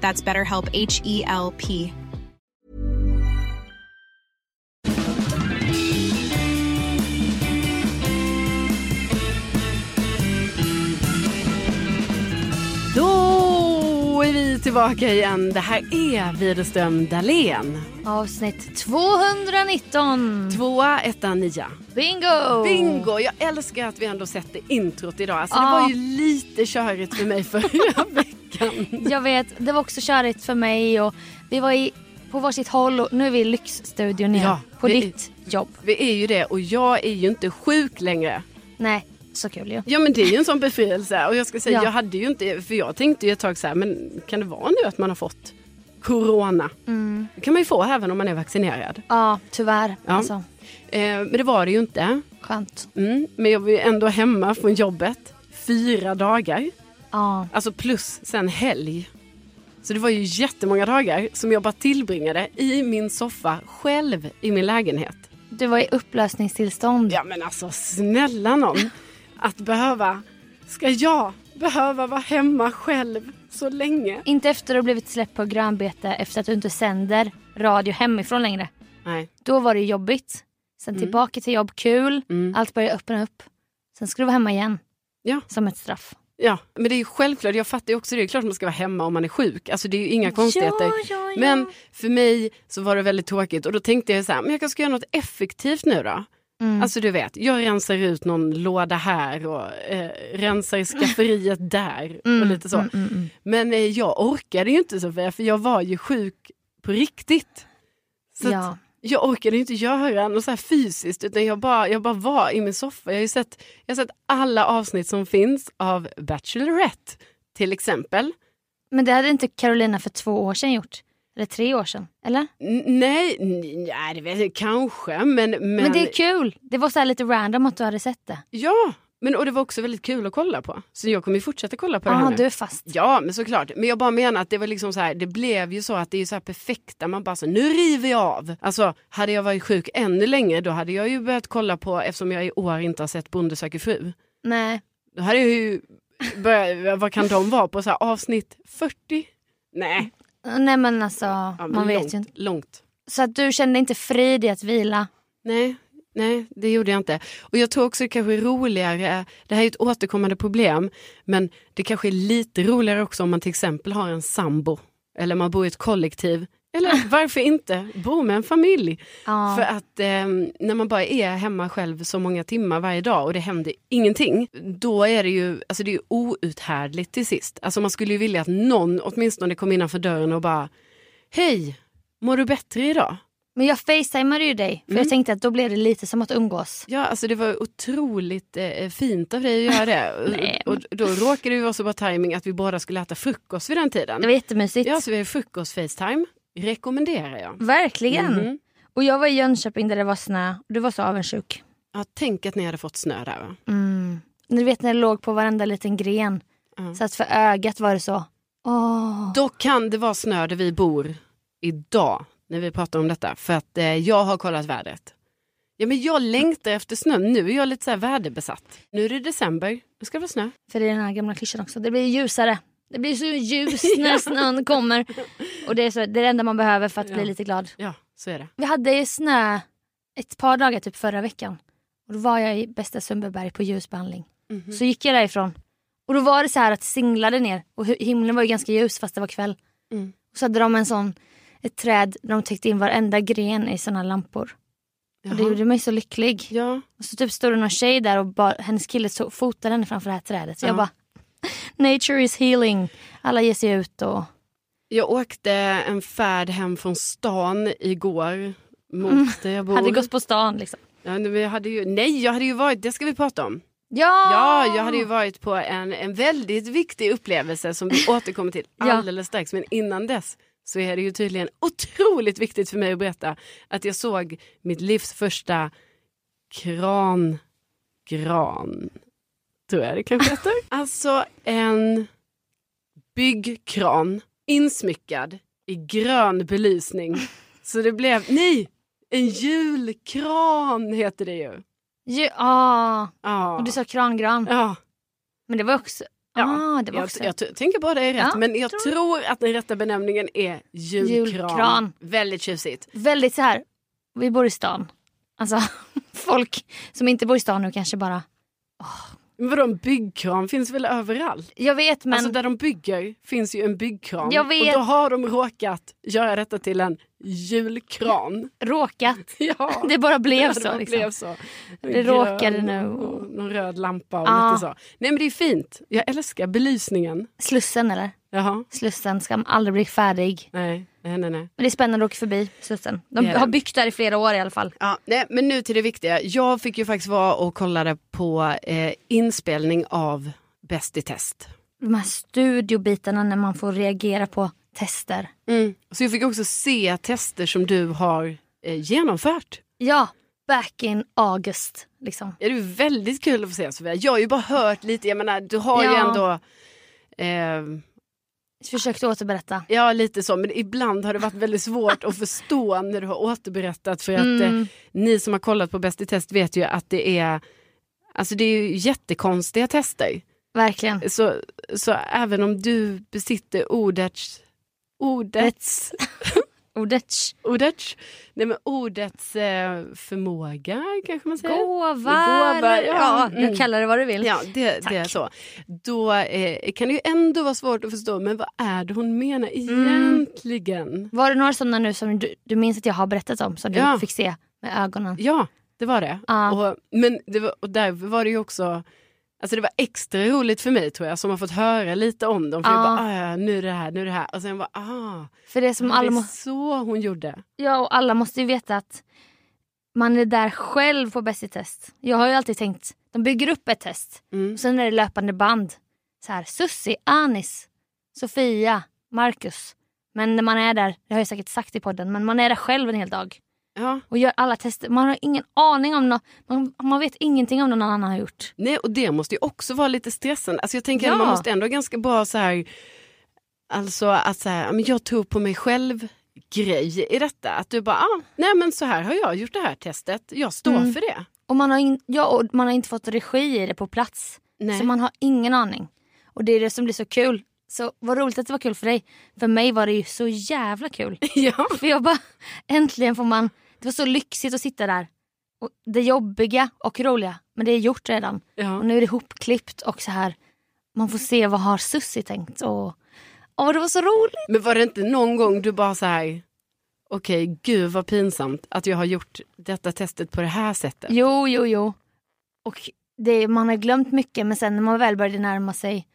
That's BetterHelp H E L P. Då är vi tillbaka igen. Det här är Widerström Dahlén. Avsnitt 219. Tvåa, etta, nia. Bingo! Bingo! Jag älskar att vi ändå sätter introt idag. Alltså, Det Ja. var ju lite körigt för mig förra veckan. Jag vet, det var också körigt för mig och vi var i, på varsitt håll och nu är vi i lyxstudion igen. Ja, på vi- ditt jobb. Vi är ju det och jag är ju inte sjuk längre. Nej, så kul ju. Ja men det är ju en sån befrielse och jag ska säga Ja. jag hade ju inte, för jag tänkte ju ett tag så här, men kan det vara nu att man har fått corona? Mm. Det kan man ju få även om man är vaccinerad. Ja, tyvärr. Ja. Alltså, Eh, men det var det ju inte. skönt. Mm. Men jag var ju ändå hemma från jobbet fyra dagar. Ja. Alltså plus sen helg. Så det var ju jättemånga dagar som jag bara tillbringade i min soffa själv i min lägenhet. Du var i upplösningstillstånd. Ja men alltså snälla någon. Att behöva, ska jag behöva vara hemma själv så länge? Inte efter att du blivit släppt på grönbete efter att du inte sänder radio hemifrån längre. Nej. Då var det jobbigt. Sen Mm. tillbaka till jobb, kul. Allt började öppna upp. Sen ska du vara hemma igen. Ja. Som ett straff. Ja, men det är ju självklart, jag fattar ju också det, det är klart man ska vara hemma om man är sjuk. Alltså det är ju inga konstigheter. Ja, ja, ja. Men för mig så var det väldigt tråkigt och då tänkte jag så här, men jag kanske ska göra något effektivt nu då. Mm. Alltså du vet, jag rensar ut någon låda här och eh, rensar i skafferiet där och lite så. Men eh, jag orkade ju inte Sofia, för jag var ju sjuk på riktigt. Så Ja. att jag orkade inte göra något så här fysiskt utan jag bara, jag bara var i min soffa. Jag har ju sett, jag har sett alla avsnitt som finns av Bachelorette till exempel. Men det hade inte Carolina för två år sedan gjort. Eller tre år sedan. Eller? N- Nej, nej det vet jag kanske men, men... Men, det är kul. Det var så här lite random att du hade sett det. Ja, men och det var också väldigt kul att kolla på. Så jag kommer ju fortsätta kolla på det här Ja, nu. du är fast. Ja, men såklart. Men jag bara menar att det var liksom så här, det blev ju så att det är så här perfekta, man bara så nu river jag av. Alltså, hade jag varit sjuk ännu längre då hade jag ju börjat kolla på, eftersom jag i år inte har sett Bonde söker fru. Nej. Då hade jag ju börjat, vad kan de vara på, så här, avsnitt 40? Nej, Nej men alltså, ja, men man långt, vet ju inte. långt. Så att du kände inte frid i att vila? Nej, nej, det gjorde jag inte. Och jag tror också det kanske är roligare, det här är ett återkommande problem, men det kanske är lite roligare också om man till exempel har en sambo, eller man bor i ett kollektiv, eller varför inte bo med en familj. Ja. För att eh, när man bara är hemma själv så många timmar varje dag och det händer ingenting, då är det ju, alltså det är outhärdligt till sist. Alltså man skulle ju vilja att någon åtminstone kom innanför dörren och bara, hej, mår du bättre idag? Men jag facetimade ju dig för Mm. jag tänkte att då blev det lite som att umgås. Ja, alltså det var otroligt eh, fint av dig att göra det. Nej, och, och då råkade det vara så bra timing att vi båda skulle äta frukost vid den tiden. Det var jättemysigt. Ja, så vi har frukost Facetime. Rekommenderar jag. Verkligen. Mhm. Och jag var i Jönköping där det var snö och du var så avundsjuk. Ja, tänk att ni hade fått snö där va? Mm. Du vet när det låg på varenda liten gren. Ja. Så att för ögat var det så. Åh. Då kan det vara snö där vi bor idag när vi pratar om detta för att eh, jag har kollat vädret. Ja, men jag längtar efter snö. Nu är jag lite så här väderbesatt. Nu är det december, nu ska det vara snö. För det är den här gamla klyschan också. Det blir ljusare. Det blir så ljus när snön kommer. Och det är, så, det är det enda man behöver för att Ja. bli lite glad. Ja, så är det. Vi hade ju snö ett par dagar typ förra veckan. Och då var jag i bästa Sundbyberg på ljusbehandling. Mhm. Så gick jag därifrån. Och då var det så här att singlade ner. Och hi- himlen var ju ganska ljus fast det var kväll. Mm. Och så hade de en sån, ett träd där de täckte in varenda gren i såna lampor. Och det Jaha. gjorde mig så lycklig. Ja, Och så typ stod det någon tjej där och bara, hennes kille så, fotade henne framför det här trädet. Så jag Ja. bara, nature is healing. Alla ger sig ut och jag åkte en färd hem från stan igår mot Mm. där jag bor. hade gått på stan liksom. ja, men jag hade ju, nej, jag hade ju varit, det ska vi prata om. Ja! Ja, jag hade ju varit på en, en väldigt viktig upplevelse som vi återkommer till alldeles strax. Men innan dess så är det ju tydligen otroligt viktigt för mig att berätta att jag såg mitt livs första kran, gran, tror jag det kanske heter. Alltså en byggkran insmyckad i grön belysning. Så det blev, nej, en julkran heter det ju. Ah. Ja. Och du sa krangran. ja. Men det var också... Ja, ah, det var Jag, också. jag t- tänker bara det är rätt, Ja, men jag tror- tror att den rätta benämningen är julkran. Julkran. Väldigt tjusigt. Väldigt så här. vi bor i stan. Alltså folk som inte bor i stan nu kanske bara, Men vadå, en byggkran finns väl överallt? jag vet men Alltså där de bygger finns ju en byggkran. Jag vet. Och då har de råkat göra detta till en julkran. råkat. Ja, Det bara blev ja, det så. liksom. blev så. Det Grön råkade nu. Och någon röd lampa och Ja. lite så. Nej men det är fint. Jag älskar belysningen. Slussen eller? Jaha. Slussen ska aldrig bli färdig. Nej, nej, nej. nej. Men det är spännande att åka förbi Slussen. De har byggt där i flera år i alla fall. Ja, nej, men nu till det viktiga. Jag fick ju faktiskt vara och kollade på eh, inspelning av Bäst i test. De här studiobitarna när man får reagera på tester. Så jag fick också se tester som du har eh, genomfört. Ja, back in August. Liksom. Ja, det är väldigt kul att få se Sofia. Jag har ju bara hört lite, jag menar du har ju Ja. ändå eh, Försökte återberätta. Ja lite så, men ibland har det varit väldigt svårt att förstå när du har återberättat för att Mm. eh, ni som har kollat på Bäst i test vet ju att det är Alltså det är ju jättekonstiga tester. Verkligen. Så, så även om du besitter ordets, ordets, Ordets ordets, nej men ordets eh, förmåga kanske man säger. gåvar. Gåvar, ja. Ja, Mm. du kallar det vad du vill. Ja, det, det är så. Då eh, kan det ju ändå vara svårt att förstå, men vad är det hon menar egentligen? Var det några sådana nu som du, du minns att jag har berättat om som du Ja. fick se med ögonen? Ja, det var det. Ja. Och, men det var, och där var det ju också, alltså det var extra roligt för mig tror jag som har fått höra lite om dem. För jag Ja. bara, ah, nu är det här, nu är det här. Och sen bara, ah, För det som det alla, är så hon gjorde. ja, och alla måste ju veta att man är där själv på Bäst i test. Jag har ju alltid tänkt, de bygger upp ett test. Mm. Och sen är det löpande band. Så här, Sussi, Anis, Sofia, Marcus. Men när man är där, det har jag säkert sagt i podden, men man är där själv en hel dag. Ja. Och gör alla tester. Man har ingen aning om något. Man, man vet ingenting om någon annan har gjort. Nej, och det måste ju också vara lite stressande. Alltså jag tänker Ja. att man måste ändå ganska bra så här, alltså att så här, men jag tror på mig själv grej i detta. Att du bara, ah, nej men så här har jag gjort det här testet, jag står Mm. för det. Och man har, in, ja, och man har inte fått regi i det på plats. Nej. Så man har ingen aning. Och det är det som blir så kul. Så vad roligt att det var kul för dig. För mig var det ju så jävla kul. ja. För jag bara, äntligen får man, det var så lyxigt att sitta där. Och det jobbiga och roliga, men det är gjort redan. Ja. Och nu är det ihopklippt och så här, man får se vad har Sussi tänkt. Och, åh, det var så roligt. Men var det inte någon gång du bara så här, okej gud vad pinsamt att jag har gjort detta testet på det här sättet. Jo, jo, jo. Och det, man har glömt mycket men sen när man väl började närma sig,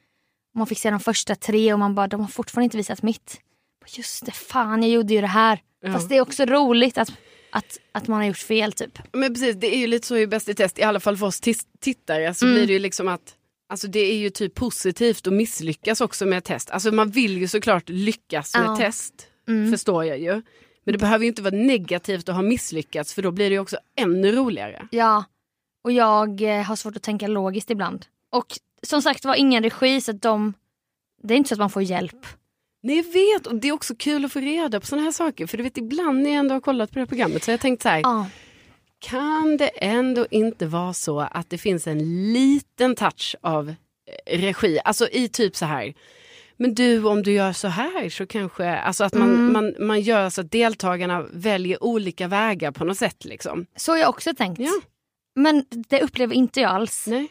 man fick se de första tre och man bara, de har fortfarande inte visat mitt. Just det, fan jag gjorde ju det här. Ja. Fast det är också roligt att, att, att man har gjort fel typ. Men precis, det är ju lite så i Bäst i test, i alla fall för oss tittare så Mm. blir det ju liksom att Alltså det är ju typ positivt att misslyckas också med ett test. Alltså man vill ju såklart lyckas med Ja. test, Mm. förstår jag ju. Men det behöver ju inte vara negativt att ha misslyckats för då blir det ju också ännu roligare. Ja, och jag eh, har svårt att tänka logiskt ibland. Och som sagt var ingen regi så att de, det är inte så att man får hjälp. Nej jag vet och det är också kul att få reda på sådana här saker. För du vet ibland när jag ändå har kollat på det här programmet så har jag tänkt så här. Ja. Kan det ändå inte vara så att det finns en liten touch av eh, regi? Alltså i typ så här. Men du om du gör så här så kanske, alltså att man, Mm. man, man gör så att deltagarna väljer olika vägar på något sätt liksom. Så har jag också tänkt. Ja. Men det upplever inte jag alls. Nej.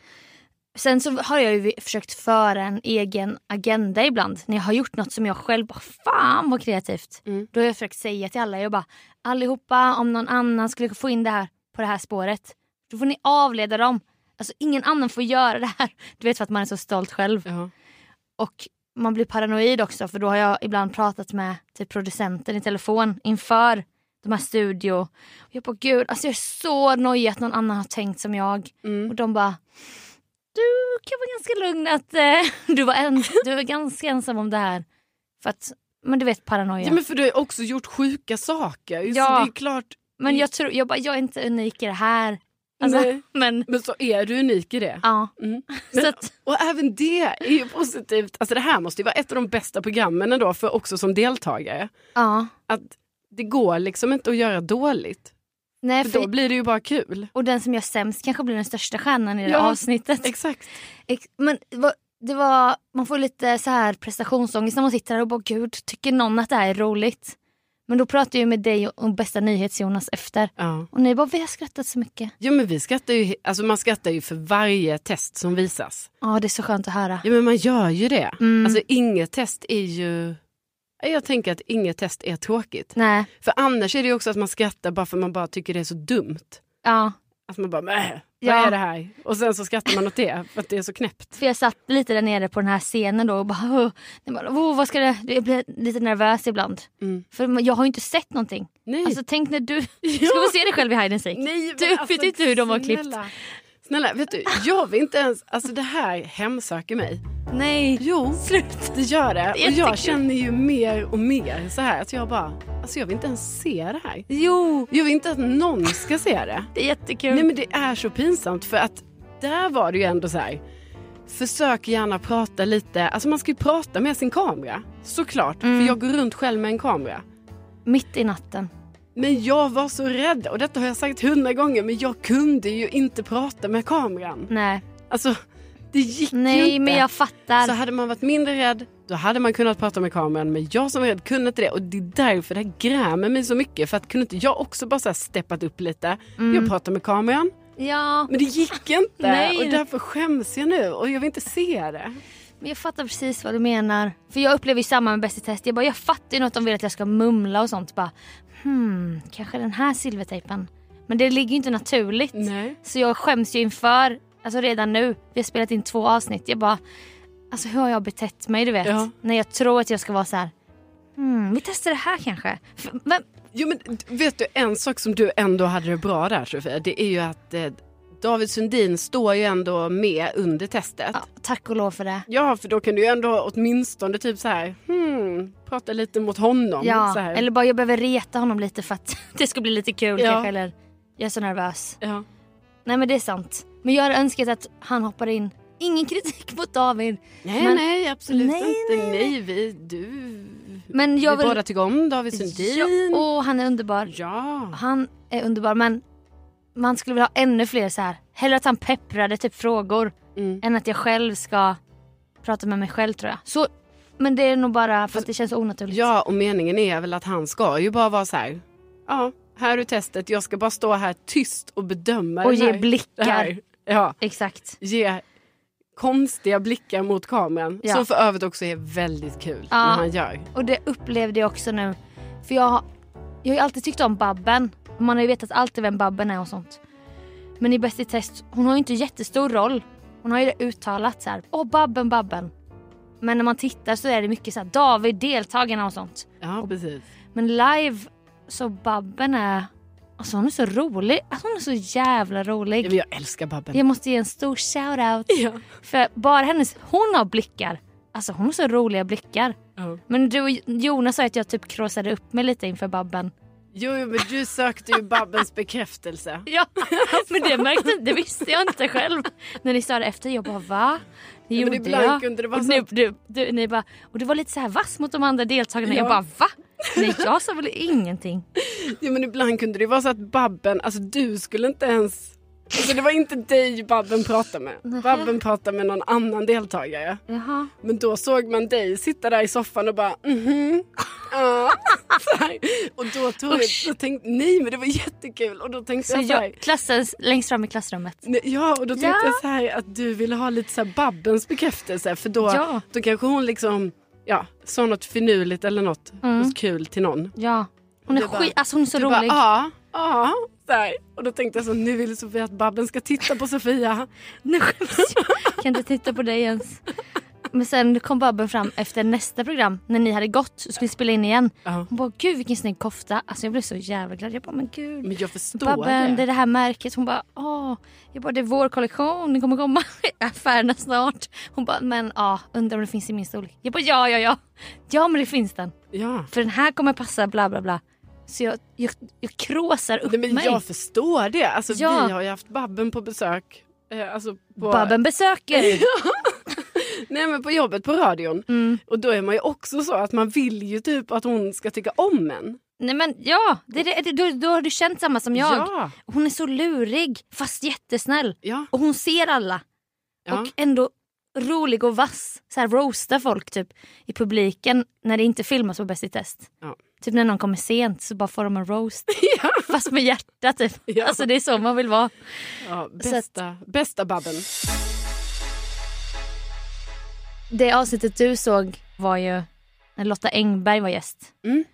Sen så har jag ju försökt föra en egen agenda ibland. När jag har gjort något som jag själv bara, fan vad kreativt. Mm. Då har jag försökt säga till alla, jag bara, allihopa om någon annan skulle få in det här på det här spåret. Då får ni avleda dem. Alltså ingen annan får göra det här. Du vet för att man är så stolt själv. Ja. Och man blir paranoid också för då har jag ibland pratat med typ, producenten i telefon inför de här studio. Och jag bara gud, alltså jag är så nojig att någon annan har tänkt som jag. Mm. Och de bara du kan vara ganska lugn att eh, du, var en, du är ganska ensam om det här. För att, men du vet paranoia. Ja, men för du har också gjort sjuka saker. Så Ja. det är klart. Men jag tror, jag, bara, jag är inte unik i det här. Alltså, Nej. men Men så är du unik i det. ja. Mm. Så att, Och även det är ju positivt. Alltså det här måste ju vara ett av de bästa programmen ändå för också som deltagare. ja. Att det går liksom inte att göra dåligt. Nej, För då blir det ju bara kul. och den som gör sämst kanske blir den största stjärnan i det Ja, avsnittet. Exakt. Ex- Men det var, man får lite så här prestationsångest när man sitter här och bara gud, tycker någon att det här är roligt? Men då pratar jag med dig och, bästa nyhets-Jonas efter. Ja. Och ni bara, vi har skrattat så mycket. ja men vi skrattar ju, alltså man skrattar ju för varje test som visas. Ja, det är så skönt att höra. Ja men man gör ju det. Mm. Alltså inget test är ju... Jag tänker att inget test är tråkigt. Nej, För annars är det också att man skrattar bara för man bara tycker det är så dumt. ja. Att man bara, "Mäh, Ja. vad är det här? Och sen så skrattar man åt det för att det är så knäppt. För jag satt lite där nere på den här scenen då och bara, oh, vad ska det? jag blir lite nervös ibland. Mm. För jag har ju inte sett någonting. Nej. Alltså tänk när du, Ja. ska få se dig själv i and Seek? Nej, Du vet inte hur de har klippt. snälla. Snälla, vet du, jag vill inte ens, alltså det här hemsöker mig. Nej, Jo, slut. det gör det. är Och jag känner ju mer och mer så här att jag bara, alltså jag vill inte ens se det här. Jo, Jag vill inte att någon ska se det. det är jättekul. Nej men det är så pinsamt för att där var det ju ändå så här. Försök gärna prata lite, alltså man ska ju prata med sin kamera. Såklart, Mm. för jag går runt själv med en kamera. Mitt i natten. Men jag var så rädd och detta har jag sagt hundra gånger men jag kunde ju inte prata med kameran. Nej, Alltså det gick ju Nej inte. men jag fattar. Så hade man varit mindre rädd då hade man kunnat prata med kameran men jag som var rädd kunde inte det och det är därför det här grämer mig så mycket för att kunde inte jag också bara så steppat upp lite. Jag pratar med kameran Ja, men det gick inte Nej. och därför skäms jag nu och jag vill inte se det. men jag fattar precis vad du menar. För jag upplever ju samma med Bäst i test. Jag, bara, jag fattar ju något de vill att jag ska mumla och sånt. Bara, hmm, kanske den här silvertejpen. Men det ligger ju inte naturligt. Nej. Så jag skäms ju inför, alltså redan nu, vi har spelat in två avsnitt. Jag bara, alltså hur har jag betett mig du vet? Ja. När jag tror att jag ska vara så här. Hmm, vi testar det här kanske. Men, Jo men vet du en sak som du ändå hade det bra där Sofia det är ju att eh, David Sundin står ju ändå med under testet. ja, tack och lov för det. Ja, för då kan du ju ändå åtminstone typ så här, hmm, prata lite mot honom. Ja, eller bara jag behöver reta honom lite för att det ska bli lite kul Ja. kanske. Eller jag är så nervös. ja. Nej men det är sant. Men jag hade önskat att han hoppar in. Ingen kritik mot David. Nej, Men- nej, absolut Nej, inte. nej, Nej, vi, du, Men jag vi vill... båda tycker om David Sundin. Åh, han är underbar. Ja. Han är underbar men man skulle vilja ha ännu fler så här. Hellre att han pepprade typ frågor Mm. än att jag själv ska prata med mig själv tror jag. Så, men det är nog bara för att det känns så onaturligt. ja, och meningen är väl att han ska ju bara vara så här, ja, här är testet, jag ska bara stå här tyst och bedöma Och ge här, blickar. Ja, Exakt. ge konstiga blickar mot kameran. Ja. Som för övrigt också är väldigt kul Ja. när han gör. Och det upplevde jag också nu. För jag, jag har ju alltid tyckt om Babben. Man har ju vetat alltid vem Babben är och sånt. Men i Bäst i test, hon har ju inte jättestor roll. Hon har ju det uttalat så här. Åh Babben, Babben. Men när man tittar så är det mycket så här David, deltagarna och sånt. Ja, precis. Men live så Babben är, alltså hon är så rolig. Alltså hon är så jävla Ja, rolig. men jag älskar Babben. Jag måste ge en stor shout-out. Ja. För bara hennes, hon har blickar. Alltså hon har så roliga blickar. Ja. Men du och Jonas sa att jag typ kråsade upp mig lite inför Babben. Jo, jo, men du sökte ju Babbens bekräftelse. Ja, men det märkte det visste jag inte själv. När ni sa det efter, jag bara va? Det men gjorde ibland jag. kunde det vara och, att- du, du, ni bara, och du var lite så här vass mot de andra deltagarna. Ja. Jag bara va? Nej jag sa väl ingenting. Ja, men ibland kunde det vara så att Babben, alltså du skulle inte ens... Alltså det var inte dig Babben pratade med. Babben pratade med någon annan deltagare. Jaha. Men då såg man dig sitta där i soffan och bara mhm. ja." Så här. och då tog jag, då tänkte nej men det var jättekul och då tänkte Så jag så här, jag klassades längst fram i klassrummet. nej, Ja och då tänkte Ja. jag så här att du ville ha lite så här Babbens bekräftelse för då, Ja. då kanske hon liksom ja, sa något finurligt eller något, något kul till någon. Ja. Hon är Det bara- skit, alltså hon är så rolig. bara ja, ja. Och då tänkte jag så nu vill Sofia att Babben ska titta på Sofia. Nu skäms jag. Kan inte titta på dig ens. Men sen kom Babben fram efter nästa program när ni hade gått och skulle spela in igen. Ja. Hon bara gud vilken snygg kofta. Alltså jag blev så jävla glad. Jag bara men gud. Men jag förstår Babben det. det är det här märket. Hon bara åh. Jag bara det är vår kollektion. Den kommer komma i affärerna snart. Hon bara men ja undrar om det finns i min storlek. Jag bara ja ja ja. Ja men det finns den. Ja. För den här kommer passa bla bla bla. Så jag, jag, jag kråsar upp Nej, men mig. jag förstår det. Alltså, Ja. Vi har ju haft Babben på besök. Eh, alltså på, Babben besöker. Nej men på jobbet på radion. Mm. Och då är man ju också så att man vill ju typ att hon ska tycka om en. Nej men ja, det, det, då, då har du känt samma som jag. Ja. Hon är så lurig fast jättesnäll. Ja. Och hon ser alla. Ja. Och ändå rolig och vass. Så här roasta folk typ i publiken när det inte filmas på Bäst i test. Ja. Typ när någon kommer sent så bara får de en roast. Ja. Fast med hjärta typ. Ja. Alltså det är så man vill vara. Ja, bästa, bästa Babben. Det avsnittet du såg var ju när Lotta Engberg var gäst. Mm.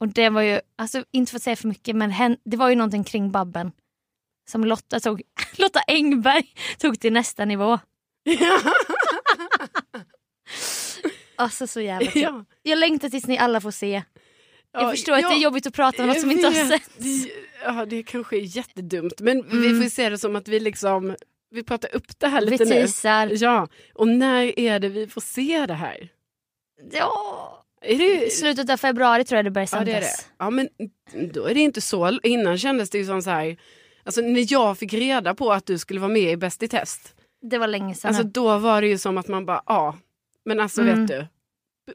Och det var ju, alltså inte för att säga för mycket men hen, det var ju någonting kring Babben. Som Lotta tog, Lotta Engberg tog till nästa nivå. Alltså så jävla kul. Ja. Jag längtar tills ni alla får se. Jag Ja, förstår att ja, det är jobbigt att prata om något jag som inte har sett. Ja det kanske är jättedumt men vi Mm. får ju se det som att vi liksom vi pratar upp det här Vi lite nu. teasar. Ja, och när är det vi får se det här? Ja. Är det, slutet av februari tror jag det börjar ja, det är det. sändas. Ja, men då är det inte så. Innan kändes det ju som så här, alltså när jag fick reda på att du skulle vara med i Bäst i test, Det var länge sedan. alltså nu. då var det ju som att man bara, ja, men alltså Mm. vet du,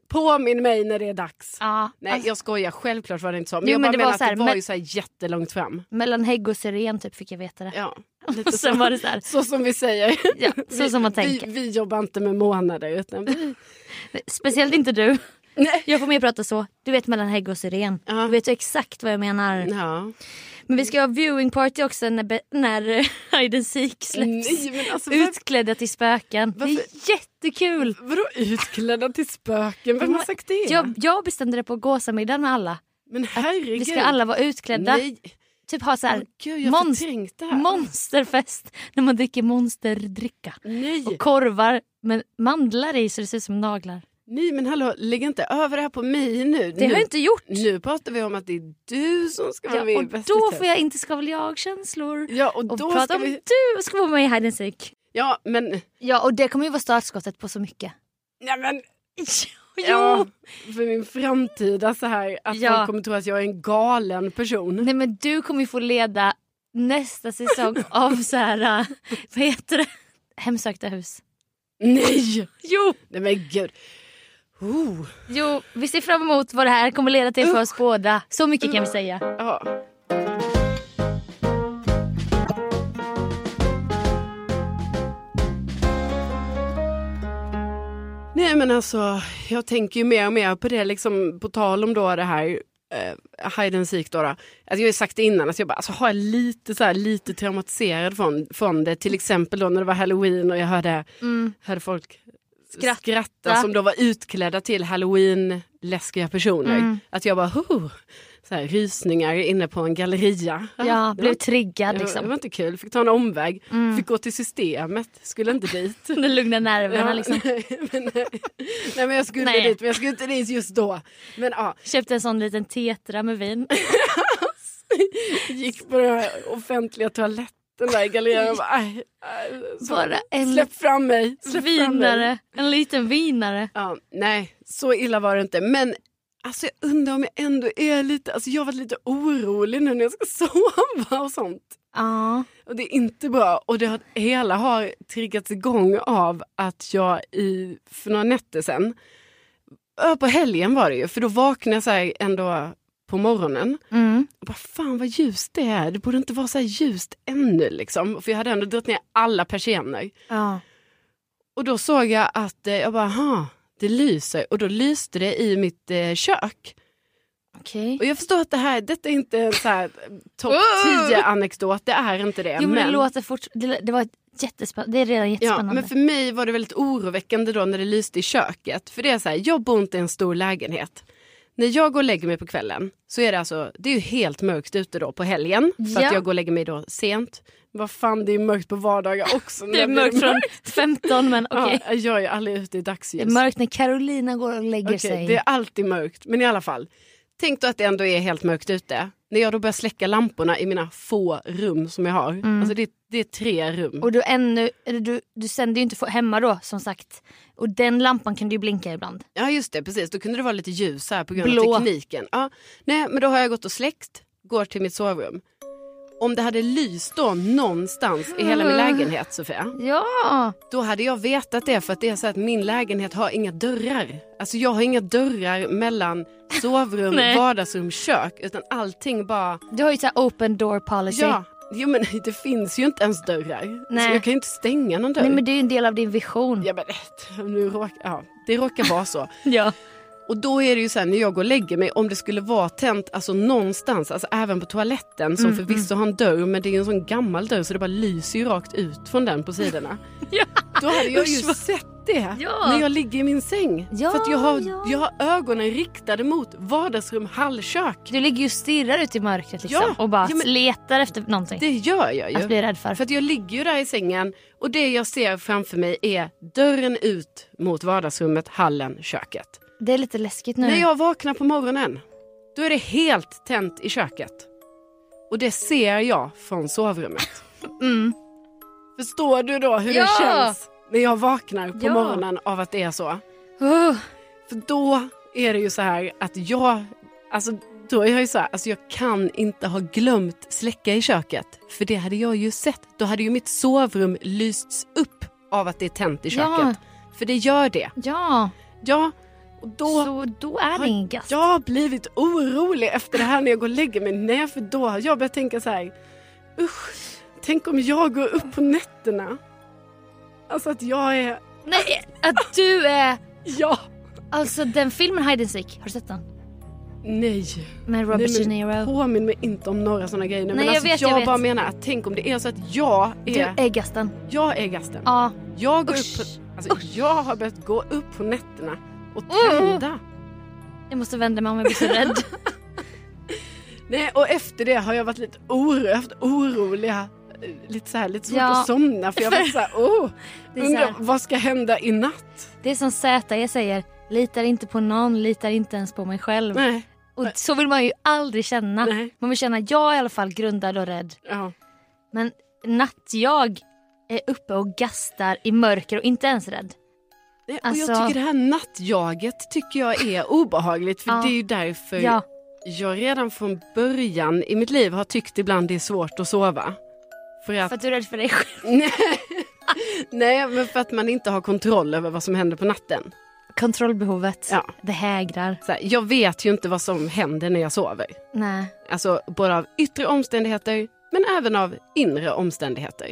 påminn mig när det är dags. ja, Nej alltså, jag skojar, självklart var det inte så. Men Jo, jag men det menar var att så här, det var ju så här jättelångt fram. mellan hägg och syren typ fick jag veta det. Ja, och sen så. var det så här. Så som vi säger. Ja, så som man vi, tänker. vi, vi jobbar inte med månader utan vi, Speciellt inte du. Nej. Jag får mer prata så. Du vet mellan hägg och syren. Ja. Du vet ju exakt vad jag menar. ja. Men vi ska ha viewing party också när, när Hide Seek släpps. Nej, alltså, Utklädda till spöken. Det är jättekul. vadå utklädda till spöken? Vem har sagt det? Jag, jag bestämde det på gåsamiddagen med alla. Men herregud. Vi ska alla vara utklädda. Nej, Typ ha så här Åh, gud, jag har monst- förträngt det här. monsterfest när man dricker monsterdricka. nej. Och korvar med mandlar i så det ser ut som naglar. Nej, men hallå, lägg inte över det här på mig nu. Det nu, har jag inte gjort. Nu pratar vi om att det är du som ska vara Ja, med i och Bäst i då test. får jag inte ska väl jag-känslor. Ja, och Och då prata ska om vi... du ska vara med i Hide and. Ja, men... Ja och det kommer ju vara startskottet på så mycket. Nej, men Jo! ja, för min framtida så här, att Ja. folk kommer tro att jag är en galen person. Nej men du kommer ju få leda nästa säsong av så här, äh, vad heter det? Hemsökta hus. Nej! Jo! Nej men gud. Oh. Jo, vi ser fram emot vad det här kommer leda till för oss båda. Så mycket kan vi säga. Ja. Nej men alltså, jag tänker ju mer och mer på det, liksom, på tal om då det här eh, hide and seek då. då. Alltså, jag har ju sagt det innan, alltså, jag bara, alltså, har jag lite, så här, lite traumatiserad från, från det. Till exempel då när det var halloween och jag hörde, hörde folk Skratta. skratta som då var utklädda till halloween-läskiga personer. Mm. Att jag bara, huh, så här, rysningar inne på en galleria. Ja, blev var, triggad det, var, det liksom. var inte kul, fick ta en omväg. Fick gå till systemet, skulle inte dit. Det lugnar nerverna Ja, liksom. nej, men, nej men jag skulle Nej. dit, men jag skulle inte dit just då. Men ja, Köpte en sån liten tetra med vin. gick på den offentliga toaletten där i gallerian och bara, aj, aj, Bara en släpp fram mig. Släpp fram mig. vinare. En liten vinare. Ja, nej, så illa var det inte. Men Alltså jag undrar om jag ändå är lite, alltså jag varit lite orolig nu när jag ska sova och sånt. Ja. Och det är inte bra. Och det har, hela har triggats igång av att jag i, för några nätter sedan, ö, på helgen var det ju, för då vaknade jag så här ändå på morgonen. Mm. Och bara, fan vad ljust det är, det borde inte vara så här ljust ännu liksom. För jag hade ändå dragit ner alla persienner. Ja. Och då såg jag att, eh, jag bara, aha, det lyser. Och då lyste det i mitt eh, kök. Okej. Och jag förstår att det här, detta är inte en så här topp 10 anekdot, det är inte det. Jo men det låter fort, det, det var jättespännande. Det är redan Ja, jättespännande. men för mig var det väldigt oroväckande då när det lyste i köket. För det är så här, jag bor inte i en stor lägenhet. När jag går och lägger mig på kvällen så är det alltså, det är ju helt mörkt ute då på helgen. För Ja. att jag går och lägger mig då sent. Vad fan det är mörkt på vardagar också. det är mörkt från 15 men okej. Ja, jag är aldrig ute i Det dagsljus. är mörkt när Carolina går och lägger Okej, sig. det är alltid mörkt, men i alla fall. Tänk då att det ändå är helt mörkt ute. När jag då börjar släcka lamporna i mina få rum som jag har. Alltså det, det är tre rum. Och du, ännu, du, du sänder ju inte hemma då som sagt. Och den lampan kan du ju blinka ibland. Ja just det, precis. Då kunde det vara lite ljus här på grund Blå. av tekniken. Ja. Nej, men då har jag gått och släckt, går till mitt sovrum. Om det hade lyst då någonstans i hela min lägenhet Sofia, Ja! då hade jag vetat det för att det är så att min lägenhet har inga dörrar. Alltså jag har inga dörrar mellan sovrum, vardagsrum, kök utan allting bara Du har ju så open door policy. Ja, jo, men det finns ju inte ens dörrar. Nej. Så jag kan ju inte stänga någon dörr. Nej men det är ju en del av din vision. ja, men, det- nu råk, ja, det råkar vara så. Ja. Och då är det ju så här när jag går och lägger mig, om det skulle vara tänt alltså någonstans, alltså även på toaletten som Mm, förvisso har en dörr men det är en sån gammal dörr så det bara lyser ju rakt ut från den på sidorna. Ja. Då hade jag ju Usch, sett det Ja. när jag ligger i min säng. Ja, För att jag har, ja. jag har ögonen riktade mot vardagsrum, hallkök. Du ligger ju och stirrar ut i mörkret liksom, och bara men- letar efter någonting Det gör jag ju. att bli rädd för. För att jag ligger ju där i sängen och det jag ser framför mig är dörren ut mot vardagsrummet, hallen, köket. Det är lite läskigt nu. När jag vaknar på morgonen, då är det helt tänt i köket. Och det ser jag från sovrummet. Mm. Förstår du då hur Ja! det känns när jag vaknar på Ja. morgonen av att det är så? Oh. För då är det ju så här att jag, alltså då är jag ju så här, alltså jag kan inte ha glömt släcka i köket. För det hade jag ju sett. Då hade ju mitt sovrum lysts upp av att det är tänt i köket. Ja. För det gör det. Ja, Ja, och då så då är det ingen gast. jag har blivit orolig efter det här när jag går och lägger mig. Nej, för då har jag börjat tänka så här, usch, tänk om jag går upp på nätterna. Alltså att jag är, Nej, att du är... ja, Alltså den filmen Hide and Seek, har du sett den? nej. Med Robert Nej, De Niro. Påminn mig inte om några sådana grejer nu. Nej, men jag alltså, vet, jag, jag vet. bara menar att tänk om det är så att jag Du är, är gasten. jag är gasten. Ja. Jag, går Usch. upp på, alltså, jag har börjat gå upp på nätterna och Mm. tända. Jag måste vända mig om jag blir så rädd. Nej, och efter det har jag varit lite oro, jag har haft oroliga, eh, lite så här, lite svårt Ja. att somna för jag var så här, oh, undrar här. vad ska hända i natt? Det är som ZE säger, litar inte på någon, litar inte ens på mig själv. Nej, Och så vill man ju aldrig känna. Nej. Man vill känna, jag är i alla fall grundad och rädd. ja. Men nattjag är uppe och gastar i mörker och inte ens rädd. Nej, och Alltså- jag tycker det här nattjaget tycker jag är obehagligt för Ja. det är ju därför Ja. jag redan från början i mitt liv har tyckt ibland det är svårt att sova. För att, För att du är rädd för dig själv. nej, men för att man inte har kontroll över vad som händer på natten. Kontrollbehovet, Ja. det hägrar. Så här, jag vet ju inte vad som händer när jag sover. Nej. Alltså både av yttre omständigheter men även av inre omständigheter.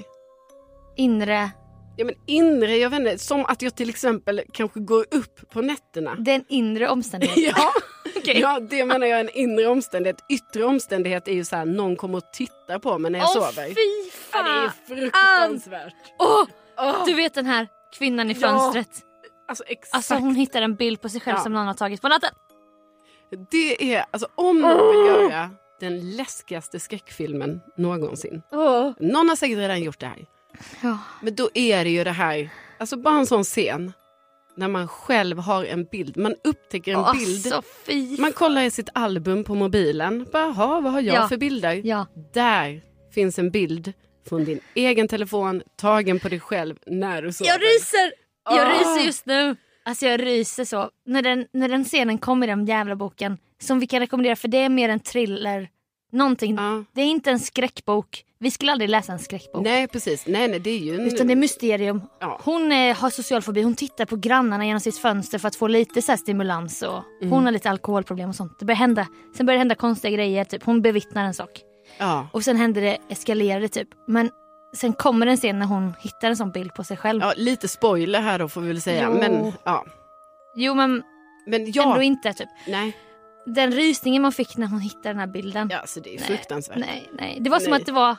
Inre, Ja, men inre, jag vet inte, som att jag till exempel kanske går upp på nätterna. det är en inre omständighet. Ja, Okej. ja, det menar jag är en inre omständighet. Yttre omständighet är ju så här, någon kommer och tittar på mig när jag Åh sover. fy Ja, det är fan! fruktansvärt. Åh, Åh, du vet den här kvinnan i Ja. fönstret. alltså exakt. Alltså hon hittar en bild på sig själv Ja. som någon har tagit på natten. Det är, alltså om någon vill göra den läskigaste skräckfilmen någonsin. Åh. Någon har säkert redan gjort det här. Ja. Men då är det ju det här, alltså bara en sån scen när man själv har en bild, man upptäcker en bild. Alltså fy Man kollar i sitt album på mobilen, "Jaha, vad har jag Ja. för bilder? Ja. Där finns en bild från din egen telefon tagen på dig själv när du sover. Jag ryser! Jag Ah. ryser just nu. Alltså jag ryser så. När den, när den scenen kom i den jävla boken, som vi kan rekommendera för det är mer en thriller, någonting. Ja. Det är inte en skräckbok. Vi skulle aldrig läsa en skräckbok. Nej precis, nej nej det är ju en... Utan det är mysterium. Ja. Hon eh, har social fobi, hon tittar på grannarna genom sitt fönster för att få lite så stimulans. Och Mm. Hon har lite alkoholproblem och sånt. Det börjar hända. Sen börjar det hända konstiga grejer, typ. hon bevittnar en sak. Ja. Och sen händer det, eskalerade typ. Men sen kommer en scen när hon hittar en sån bild på sig själv. ja, lite spoiler här då får vi väl säga. Jo. Men ja. Jo men Men ja, ändå inte typ. nej. Den rysningen man fick när hon hittade den här bilden. Ja, så det är Nej, fruktansvärt. Nej, nej. Det var som Nej. att det var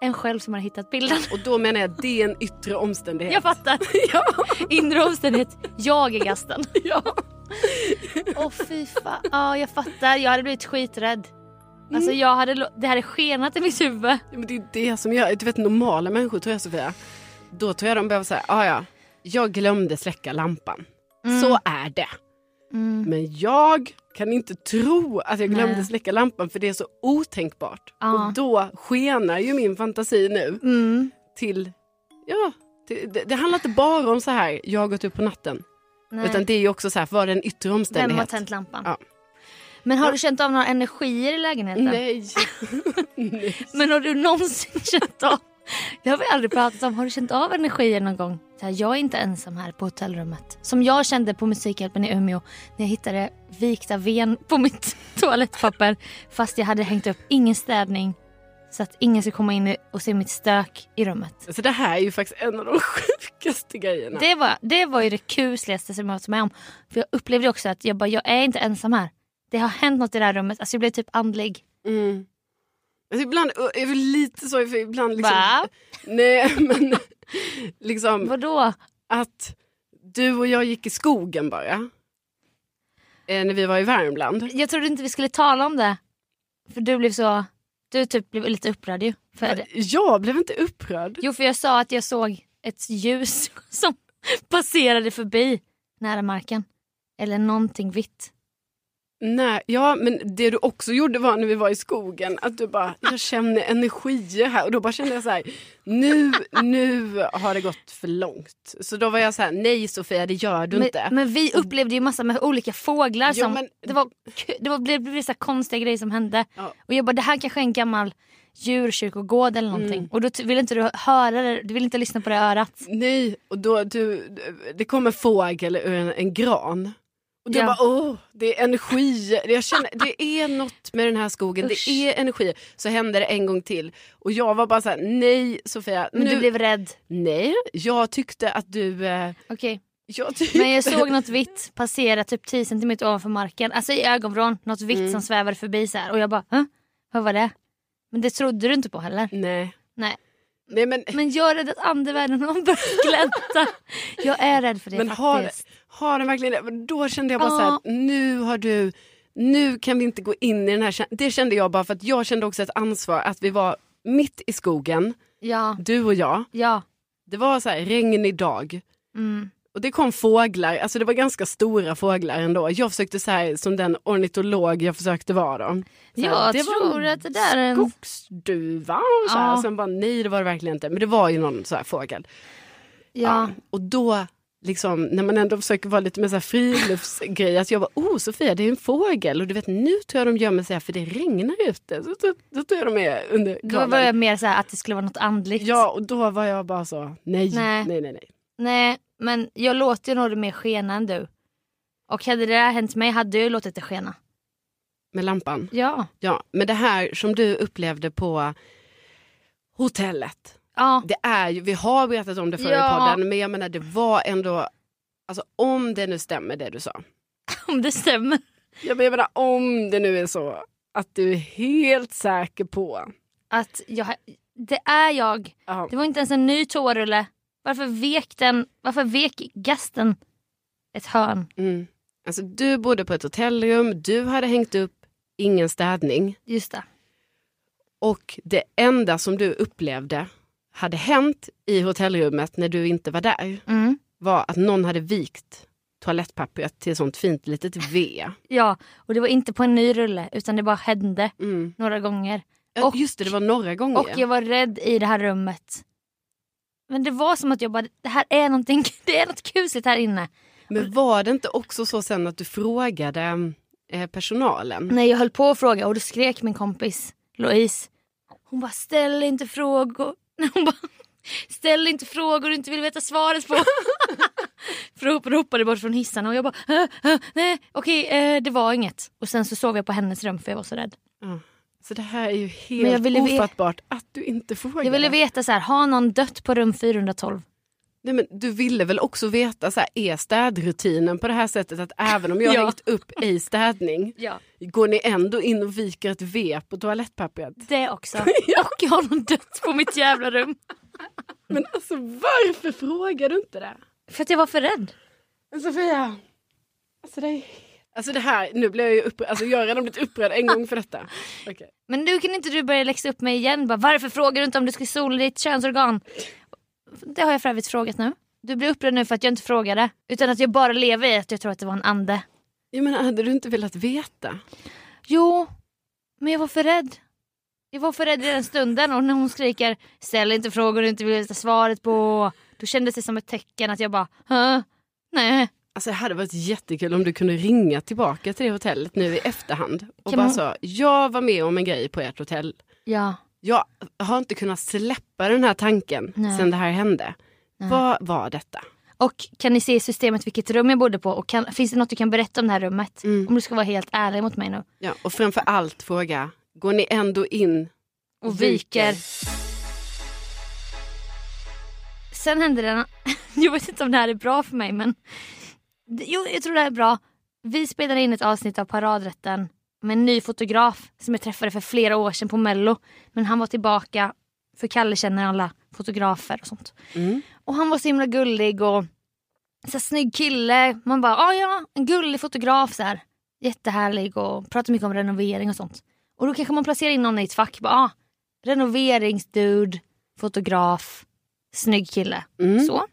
en själv som hade hittat bilden. Och då menar jag det är en yttre omständighet. Jag fattar. ja. Inre omständighet. Jag är gasten. ja. Åh fy fan. Ja jag fattar. Jag hade blivit skiträdd. Alltså Mm. jag hade, det hade skenat i mitt huvud. Ja, Men det är det som gör, du vet normala människor tror jag Sofia, då tror jag de behöver säga, ah, ja, jag glömde släcka lampan. Mm. Så är det. Men jag kan inte tro att jag glömde Nej. släcka lampan för det är så otänkbart. Ja. Och då skenar ju min fantasi nu Mm. till, ja, till, det, det handlar inte bara om så här, jag har gått upp på natten. Nej. Utan det är ju också så här, var det en yttre Vem har omständighet? tänt lampan? Ja. Men har du känt av några energier i lägenheten? Nej. Nej. Men har du någonsin känt av, det har vi aldrig pratat om, har du känt av energier någon gång? Så här, jag är inte ensam här på hotellrummet. Som jag kände på Musikhjälpen i Umeå när jag hittade vikta ven på mitt toalettpapper fast jag hade hängt upp ingen städning så att ingen skulle komma in och se mitt stök i rummet. Så det här är ju faktiskt en av de sjukaste grejerna. Det var, det var ju det kusligaste som jag varit med om. För jag upplevde också att jag bara, jag är inte ensam här. Det har hänt något i det här rummet, alltså jag blev typ andlig. Mm. Alltså ibland är det lite så, för ibland liksom... Va? Nej men liksom Vadå? att du och jag gick i skogen bara. Eh, när vi var i Värmland. Jag trodde inte vi skulle tala om det. För du blev så, du typ blev lite upprörd ju. För. Jag blev inte upprörd. Jo för jag sa att jag såg ett ljus som passerade förbi nära marken. Eller någonting vitt. Nej, ja men det du också gjorde var när vi var i skogen att du bara, jag känner energier här och då bara kände jag så här, nu, nu har det gått för långt. Så då var jag så här, nej Sofia det gör du Men, inte. men vi upplevde ju massa med olika fåglar. Jo, som, men- Det, var, det, var, det blev vissa konstiga grejer som hände. Ja. Och jag bara, det här kanske är en gammal djurkyrkogård eller någonting. Mm. Och då vill inte du höra det, du vill inte lyssna på det örat. Nej, och då du, det kommer fågel ur en, en gran. Och då Ja. bara, åh, det är energi. Jag känner, det är något med den här skogen, Usch. det är energi. Så hände det en gång till. Och jag var bara så här, nej Sofia. Men nu, du blev rädd. Nej, jag tyckte att du... Eh, Okej. jag tyckte... Men jag såg något vitt passera typ 10 cm ovanför marken. Alltså i ögonvrån. Något vitt Mm. som svävade förbi så här. Och jag bara, vad var det? Men det trodde du inte på heller. Nej. Nej. Nej men, Men jag är rädd att andevärlden har börjat glänta. Jag är rädd för det men faktiskt. har den verkligen det? Då kände jag bara Ja. så här, nu har du... Nu kan vi inte gå in i den här... Det kände jag bara för att jag kände också ett ansvar att vi var mitt i skogen, Ja, du och jag. ja. Det var så här regnig dag. Mm. Och det kom fåglar, alltså det var ganska stora fåglar ändå. Jag försökte så här, som den ornitolog jag försökte vara då. Så här, Jag det var tror att det där är en... Skogsduva och så här. Ja. Och sen bara nej det var det verkligen inte. Men det var ju någon så här fågel. Ja. Och då, liksom, när man ändå försöker vara lite mer så här friluftsgrej, att jag bara, oh Sofia det är en fågel. Och du vet nu tror jag de gömmer sig här för det regnar ute. Så då, då tror jag de är under Då var jag mer så här att det skulle vara något andligt. Ja och då var jag bara så, nej, Nej. nej, nej, nej. Nej, men jag låter ju nog mer skena än du. Och hade det där hänt mig hade jag låtit det skena. Med lampan. Ja. Ja, men det här som du upplevde på hotellet. Ja. Det är ju, vi har berättat om det förr Ja. i podden, men jag menar det var ändå, alltså om det nu stämmer det du sa. Om det stämmer. Jag menar om det nu är så att du är helt säker på. Att jag, det är jag. Ja, Det var inte ens en ny toarulle. Varför vek den? Varför vek gasten ett hörn? mm. Alltså du bodde på ett hotellrum, du hade hängt upp ingen städning. Just det. Och det enda som du upplevde hade hänt i hotellrummet när du inte var där Mm. var att någon hade vikt toalettpappret till ett sånt fint litet V. Ja, och det var inte på en ny rulle utan det bara hände Mm. några gånger. Ja, Och- just det, det var några gånger. Och jag var rädd i det här rummet. Men det var som att jag bara, det här är någonting, det är något kusligt här inne. Men var det inte också så sen att du frågade eh, personalen? Nej jag höll på att fråga och då skrek min kompis Louise. Hon bara ställ inte frågor. Hon bara, ställ inte frågor du inte vill veta svaret på. För hon ropade bort från hissarna och jag bara äh, äh, nej okej äh, det var inget. Och sen så sov jag på hennes rum för jag var så rädd. Ja. Så det här är ju helt ofattbart att du inte frågade. Jag ville veta så här, har någon dött på rum 412? Nej, men du ville väl också veta, så här, är städrutinen på det här sättet att även om jag har Ja. hängt upp i städning, Ja. går ni ändå in och viker ett V på toalettpappret? Det också. Och har någon dött på mitt jävla rum? Men alltså varför frågar du inte det? För att jag var för rädd. Men Sofia, alltså det, är... alltså det här, nu blir jag ju upprörd, alltså jag har redan blivit upprörd en gång för detta. Okej. Men nu kan inte du börja läxa upp mig igen. Bara, varför frågar du inte om du ska sola ditt könsorgan? Det har jag för övrigt frågat nu. Du blir upprörd nu för att jag inte frågade. Utan att jag bara lever i att jag tror att det var en ande. Jag menar, hade du inte velat veta? Jo, men jag var för rädd. Jag var för rädd i den stunden och när hon skriker ställ inte frågor du inte vill veta svaret på. Då kändes det som ett tecken att jag bara, nej. Alltså det hade varit jättekul om du kunde ringa tillbaka till det hotellet nu i efterhand och Kan bara man- sa, jag var med om en grej på ert hotell. Ja, Jag har inte kunnat släppa den här tanken Nej. sen det här hände. Nej. Vad var detta? och kan ni se i systemet vilket rum jag bodde på? Och kan, finns det något du kan berätta om det här rummet? Mm. Om du ska vara helt ärlig mot mig nu. Ja, och framför allt fråga, går ni ändå in och viker. Sen hände det, jag vet inte om det här är bra för mig men jo, jag tror det här är bra. Vi spelade in ett avsnitt av Paradrätten med en ny fotograf som jag träffade för flera år sedan på mello. Men han var tillbaka, för Kalle känner alla fotografer och sånt. Mm. Och han var så himla gullig och så här, snygg kille. Man bara, ah, ja, en gullig fotograf så här. Jättehärlig och pratar mycket om renovering och sånt. Och då kanske man placerar in någon i ett fack. Bara, ah, renoveringsdude, fotograf, snygg kille. Mm. Så.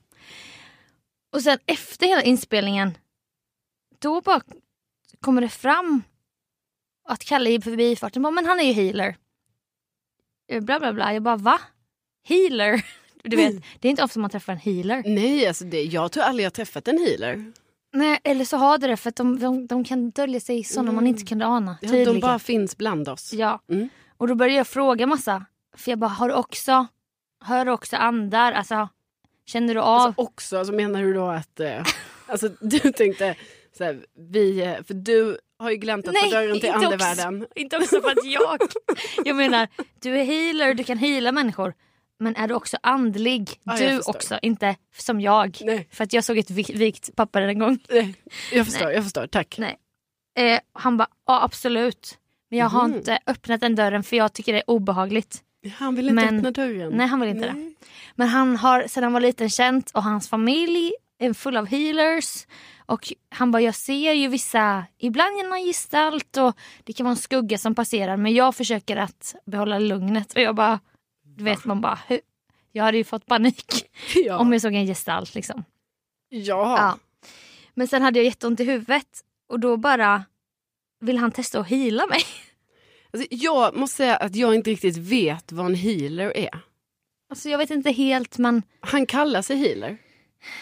Och sen efter hela inspelningen, då bara kommer det fram att Kalle i förbifarten bara, men han är ju healer. Eh, Bla bla bla. Jag bara, va? Healer? Du vet, det är inte ofta man träffar en healer. Nej, alltså det, jag tror aldrig jag träffat en healer. Nej, eller så har det det för att de, de, de kan dölja sig i sådana man inte kunde ana. Ja, de bara finns bland oss. Ja. Mm. Och då började jag fråga massa. För jag bara, har du också, hör du också andar? Alltså, känner du av? Alltså också, alltså menar du då att, eh, alltså du tänkte, så här, vi, för du har ju gläntat på dörren till inte andevärlden. Inte också för att jag... Jag menar, du är healer, du kan heala människor. Men är du också andlig? Jag du också, inte som jag. Nej. För att jag såg ett vi- vikt papper en gång. Nej, jag förstår, jag förstår, tack. Nej. Eh, han bara, ja absolut. Men jag har Mhm. inte öppnat den dörren för jag tycker det är obehagligt. Han vill inte Men- öppna dörren. Nej han vill inte det. Men han har sedan han var liten känt och hans familj är full av healers. Och han bara, jag ser ju vissa, ibland genom en gestalt och det kan vara en skugga som passerar men jag försöker att behålla lugnet. Och jag bara, du vet man bara, hur? jag hade ju fått panik Ja. om jag såg en gestalt liksom. ja. Ja. Men sen hade jag jätteont i huvudet och då bara vill han testa att heala mig. Alltså, jag måste säga att jag inte riktigt vet vad en healer är. Alltså jag vet inte helt men Han kallar sig healer.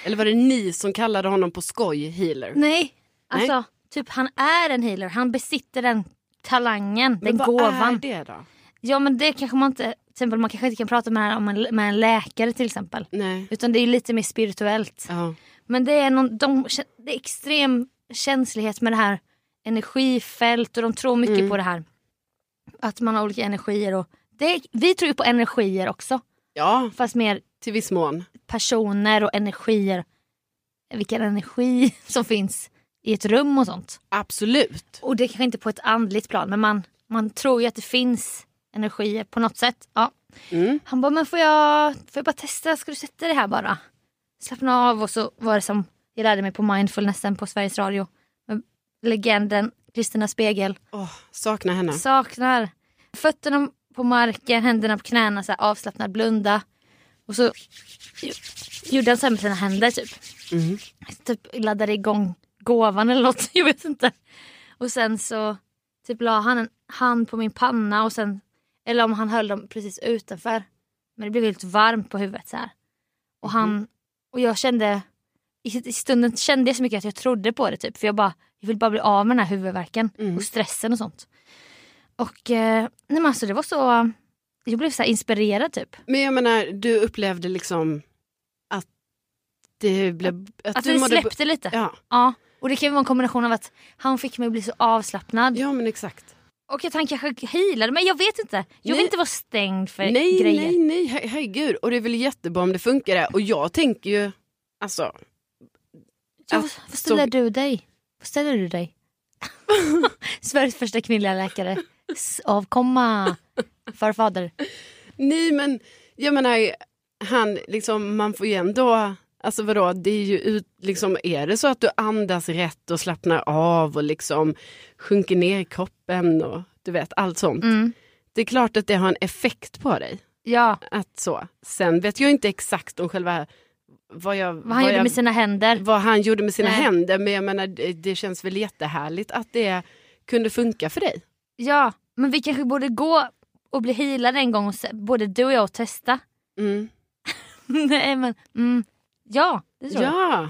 Eller var det ni som kallade honom på skoj healer? nej. Alltså typ han är en healer, han besitter den talangen, den Men vad gåvan. är det då? Ja men det kanske man inte, till exempel man kanske inte kan prata med, om en, med en läkare till exempel. Nej. Utan det är lite mer spirituellt. Ja. Men det är, någon, de, det är extrem känslighet med det här energifält och de tror mycket Mm. på det här. Att man har olika energier och det, vi tror ju på energier också. ja, Fast mer till viss mån. personer och energier. Vilken energi som finns i ett rum och sånt. Absolut. Och det kanske inte på ett andligt plan men man, man tror ju att det finns energier på något sätt. Ja. Mm. Han bara, men får jag, får jag bara testa? Ska du sätta dig här bara? Slappna av och så var det som jag lärde mig på mindfulnessen på Sveriges Radio. Med legenden Kristina Spegel. Åh, saknar henne. Saknar fötterna på marken, händerna på knäna, så här avslappnad, blunda. Och så gjorde han så med sina händer typ. Mm. Typ laddade igång gåvan eller något, jag vet inte. Och sen så typ la han en hand på min panna och sen, eller om han höll dem precis utanför. Men det blev helt varmt på huvudet så här. Och han, och jag kände i, i stunden kände jag så mycket att jag trodde på det typ. För jag bara, jag vill bara bli av med den här huvudvärken Mm. och stressen och sånt. Och eh, nej men alltså det var så, jag blev så inspirerad typ. Men jag menar, du upplevde liksom att det blev... Att, Att du mådde- släppte lite. Ja. Ja, Och det kan ju vara en kombination av att han fick mig att bli så avslappnad. ja men exakt. Och att han kanske healade mig, jag vet inte. Jag Nej. vill inte vara stängd för nej, grejer. nej, nej, her- herregud. Och det är väl jättebra om det funkar det. Och jag tänker ju, alltså, Ja, vad, ställer så- du dig? Vad ställer du dig? Sveriges första kvinnliga läkare. Avkomma. Farfader. nej men jag menar, han liksom, man får ju ändå, alltså vadå, det är ju ut, liksom, är det så att du andas rätt och slappnar av och liksom sjunker ner i kroppen och du vet allt sånt. Mm. Det är klart att det har en effekt på dig. Ja, Att så. Sen vet jag inte exakt om själva vad, jag, vad han gjorde jag, med sina händer. vad han gjorde med sina Nej. händer. Men jag menar, det, det känns väl jättehärligt att det kunde funka för dig. Ja, men vi kanske borde gå och bli healade en gång, och både du och jag, och testa. Mm. Nej men, mm, ja det tror jag. Ja,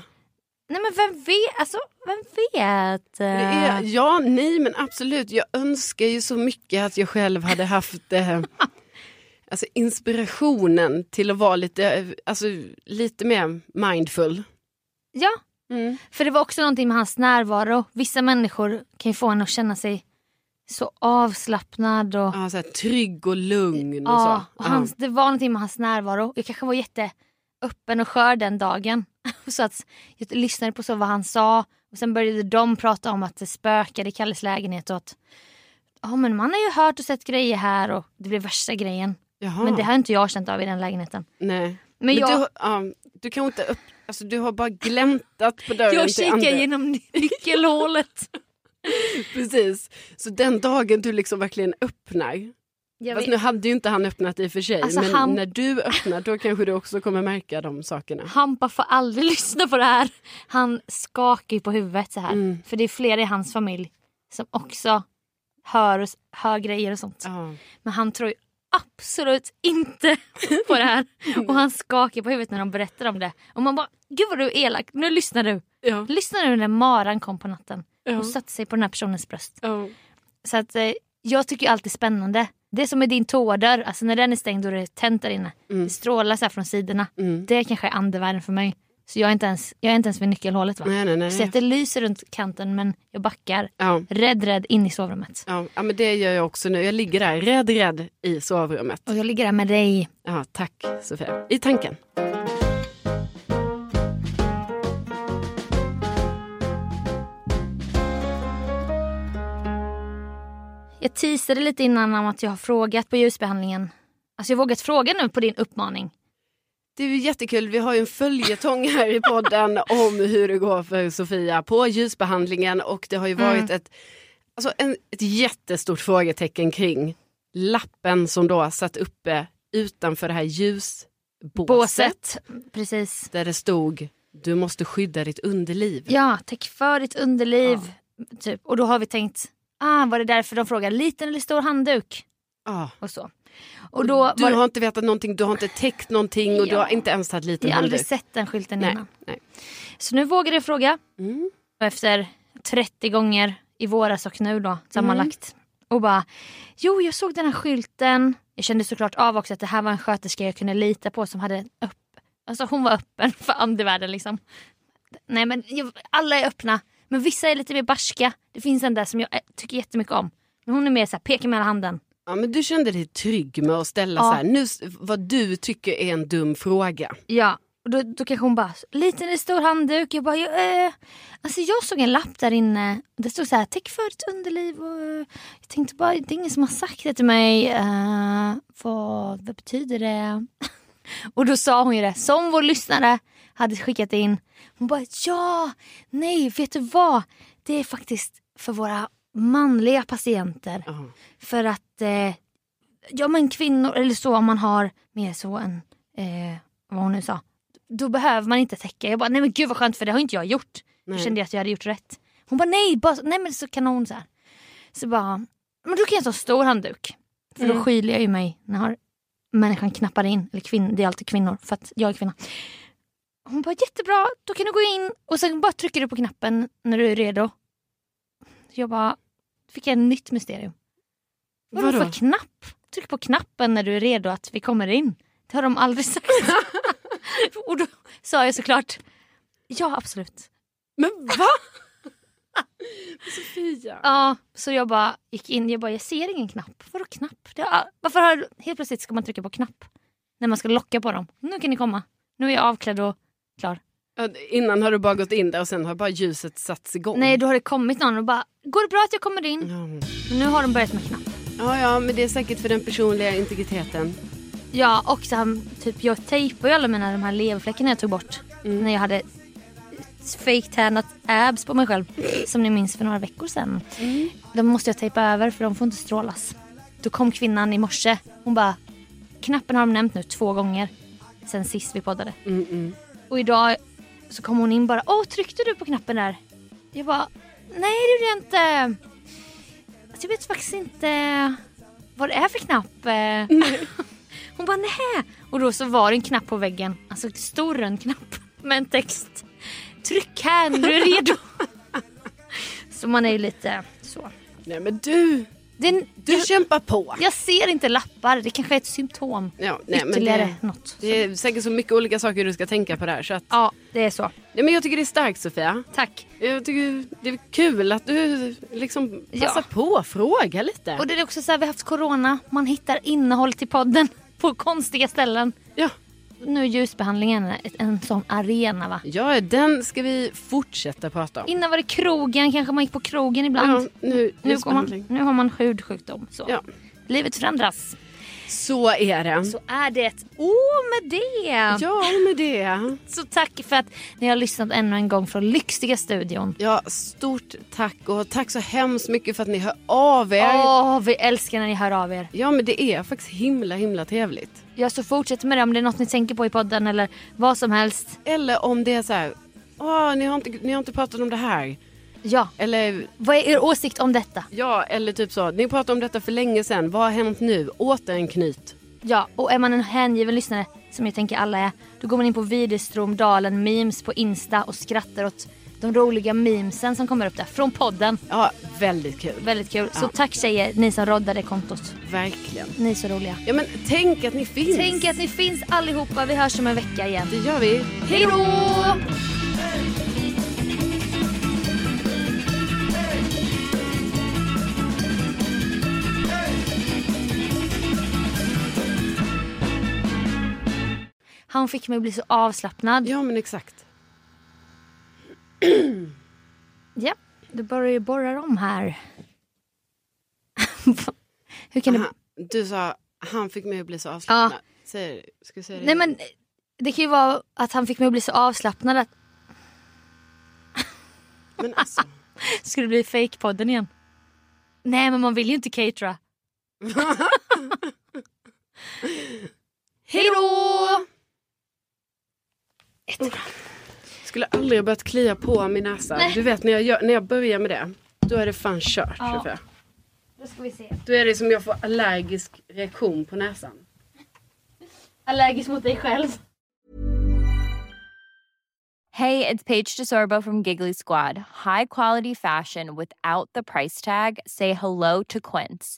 Nej men vem vet, alltså vem vet? är, ja, nej men absolut. Jag önskar ju så mycket att jag själv hade haft eh, alltså inspirationen till att vara lite, eh, alltså, lite mer mindful. Ja, Mm. för det var också någonting med hans närvaro. Vissa människor kan ju få en att känna sig så avslappnad och Ja, så här, trygg och lugn och Ja, så. och hans, det var någonting med hans närvaro. Jag kanske var jätteöppen och skör den dagen. så att jag lyssnade på så vad han sa. Och Sen började de prata om att det spökade i Kalles lägenhet. Och att ja, men man har ju hört och sett grejer här och det blev värsta grejen. Jaha. Men det har inte jag känt av i den lägenheten. Nej. Men, Men jag, du, ja, du kan inte upp, alltså, du har bara gläntat på dörren jag kikar genom ny- nyckelhålet. Precis. Så den dagen du liksom verkligen öppnar. Jag Fast vet, nu hade ju inte han öppnat i och för sig. Alltså, men han- när du öppnar då kanske du också kommer märka de sakerna. Hampa får aldrig lyssna på det här. Han skakar på huvudet så här. Mm. För det är flera i hans familj som också hör, hör grejer och sånt. Ja. Men han tror ju absolut inte på det här. Och han skakar på huvudet när de berättar om det. Och man bara, gud vad du är elak, nu lyssnar du. Ja. Lyssna nu när maran kom på natten. Och satte sig på den här personens bröst. Så att eh, jag tycker alltid spännande. Det är som med din toadörr, alltså när den är stängd och det är tänt där inne. Det strålar så här från sidorna. Mm. Det kanske är andevärlden för mig. Så jag är inte ens, jag är inte ens vid nyckelhålet va. Nej, nej, nej. Så att det lyser runt kanten men jag backar. Ja. Rädd, rädd in i sovrummet. Ja. ja, men det gör jag också nu. Jag ligger där rädd, rädd i sovrummet. Och jag ligger där med dig. Ja, tack Sofia. I tanken. Jag teasade lite innan om att jag har frågat på ljusbehandlingen. Alltså jag vågat fråga nu på din uppmaning. Det är jättekul. Vi har ju en följetong här i podden om hur det går för Sofia på ljusbehandlingen och det har ju varit ett, alltså en, ett jättestort frågetecken kring lappen som då satt uppe utanför det här ljusbåset Båset. Precis. där det stod du måste skydda ditt underliv. Ja, täck för ditt underliv. Typ. Och då har vi tänkt, ah, var det därför de frågar liten eller stor handduk? Ja. Och så. Och då Du det, har inte vetat någonting, du har inte täckt någonting och du Ja. har inte ens tagit liten jag har aldrig handduk. sett den skylten Nej, innan. nej. Så nu vågar jag fråga. Mm. Efter 30 gånger i våras och nu då sammanlagt. Och bara, jo jag såg den här skylten. Jag kände såklart av också att det här var en sköterska jag kunde lita på som hade upp, alltså hon var öppen för andevärlden liksom. Nej men alla är öppna. Men vissa är lite mer barska. Det finns en där som jag eh, tycker jättemycket om. Men hon är mer såhär, pekar med hela handen. Ja, men du kände dig trygg med att ställa Ja. så här, nu, vad du tycker är en dum fråga. Ja, och då, då kanske hon bara, liten eller stor handduk? Jag bara, jag, eh, alltså jag såg en lapp där inne. Det stod så här, täck för ditt underliv. Och, eh, jag tänkte bara, det är ingen som har sagt det till mig. Eh, vad, vad betyder det? och då sa hon ju det, som vår lyssnare hade skickat in. Hon bara, ja, nej, vet du vad? Det är faktiskt för våra manliga patienter. Ja. För att eh, ja men kvinnor eller så om man har mer så en, eh, vad hon nu sa. Då behöver man inte täcka. Jag bara nej men gud vad skönt för det har inte jag gjort. Nej. Jag kände att jag hade gjort rätt. Hon bara nej, bara, nej men så kanon så här. Så bara, men då kan jag ta stor handduk. För Mm. då skyler jag ju mig när människan knappar in. Eller kvinn, det är alltid kvinnor för att jag är kvinna. Hon bara jättebra, då kan du gå in och sen bara trycker du på knappen när du är redo. Jag bara, fick jag ett nytt mysterium. Vadå Vadå? för knapp? Tryck på knappen när du är redo att vi kommer in. Det har de aldrig sagt. och då sa jag såklart, ja absolut. Men va? Sofia. Ja, så jag bara gick in, jag bara jag ser ingen knapp. Vadå knapp? Det har, varför har, helt plötsligt ska man trycka på knapp? När man ska locka på dem. Nu kan ni komma. Nu är jag avklädd och klar. Innan har du bara gått in där och sen har bara ljuset satts igång. Nej, då har det kommit någon och bara, går det bra att jag kommer in? Ja, men- nu har de börjat med knapp. Ja, ja, men det är säkert för den personliga integriteten. Ja, och så här, typ, jag tejpade ju alla mina de här leverfläckarna jag tog bort. När jag hade fake-tannat abs på mig själv. Som ni minns för några veckor sedan. De måste jag tejpa över för de får inte strålas. Då kom kvinnan i morse. Hon bara, knappen har de nämnt nu två gånger. Sen sist vi poddade. Och idag så kom hon in bara, åh tryckte du på knappen där? Jag bara, nej det gjorde jag inte. Alltså, jag vet faktiskt inte vad det är för knapp. eh." Hon bara nej. Och då så var det en knapp på väggen. Alltså en stor röd knapp med en text. Tryck här du är redo. så man är ju lite så. Nej men du, Det du jag, kämpar på. jag ser inte lappar. Det kanske är ett symptom. Ja, nej, men Ytterligare det, något. det är säkert så mycket olika saker du ska tänka på där. Så att, Ja, det är så. nej, men jag tycker det är starkt Sofia. Tack. Jag tycker det är kul att du liksom Ja. passar på att fråga lite. Och det är också så här, vi har haft corona. Man hittar innehåll till podden på konstiga ställen. Ja. Nu är ljusbehandlingen en, sån arena va? ja, den ska vi fortsätta prata om. Innan var det krogen, kanske man gick på krogen ibland. Ja, nu, nu, man, nu har man hudsjukdom. Så. Ja. Livet förändras. Så är det. Så är det. Och med det. Ja, med det. Så tack för att ni har lyssnat ännu en gång från lyxiga studion. Ja, stort tack och tack så hemskt mycket för att ni hör av er. Åh, vi älskar när ni hör av er. Ja, men det är faktiskt himla, himla trevligt. Ja, så fortsätt med det om det är något ni tänker på i podden eller vad som helst. Eller om det är så här, Åh, ni, har inte, ni har inte pratat om det här. Ja, Eller, vad är er åsikt om detta? ja, eller typ så, ni pratade om detta för länge sedan. Vad har hänt nu? Återanknyt. Ja, och är man en hängiven lyssnare, som jag tänker alla är, då går man in på Widerström Dalen Memes på Insta och skrattar åt de roliga memesen som kommer upp där från podden. Ja, väldigt kul. Väldigt kul. Så Ja. tack tjejer, ni som roddade kontot. Verkligen. Ni är så roliga. Ja, men tänk att ni finns. Tänk att ni finns allihopa. Vi hörs om en vecka igen. Det gör vi. Hej då! Han fick mig att bli så avslappnad. Ja, men exakt. Ja, du börjar ju borra om här. Hur kan du... Aha, du sa, han fick mig att bli så avslappnad. Säger, ska jag säga det Nej men det kan ju vara att han fick mig att bli så avslappnad att men alltså. skulle det bli fake-podden igen. Nej men man vill ju inte catera. Hej då! Skulle aldrig ha börjat klia på min näsa. Nej. Du vet när jag, gör, när jag börjar med det. Då är det fan kört. Ja. Då ska vi se. Då är det som jag får allergisk reaktion på näsan. Allergisk mot dig själv. Hey, it's Paige DeSorbo from Giggly Squad. High quality fashion without the price tag. Say hello to Quince.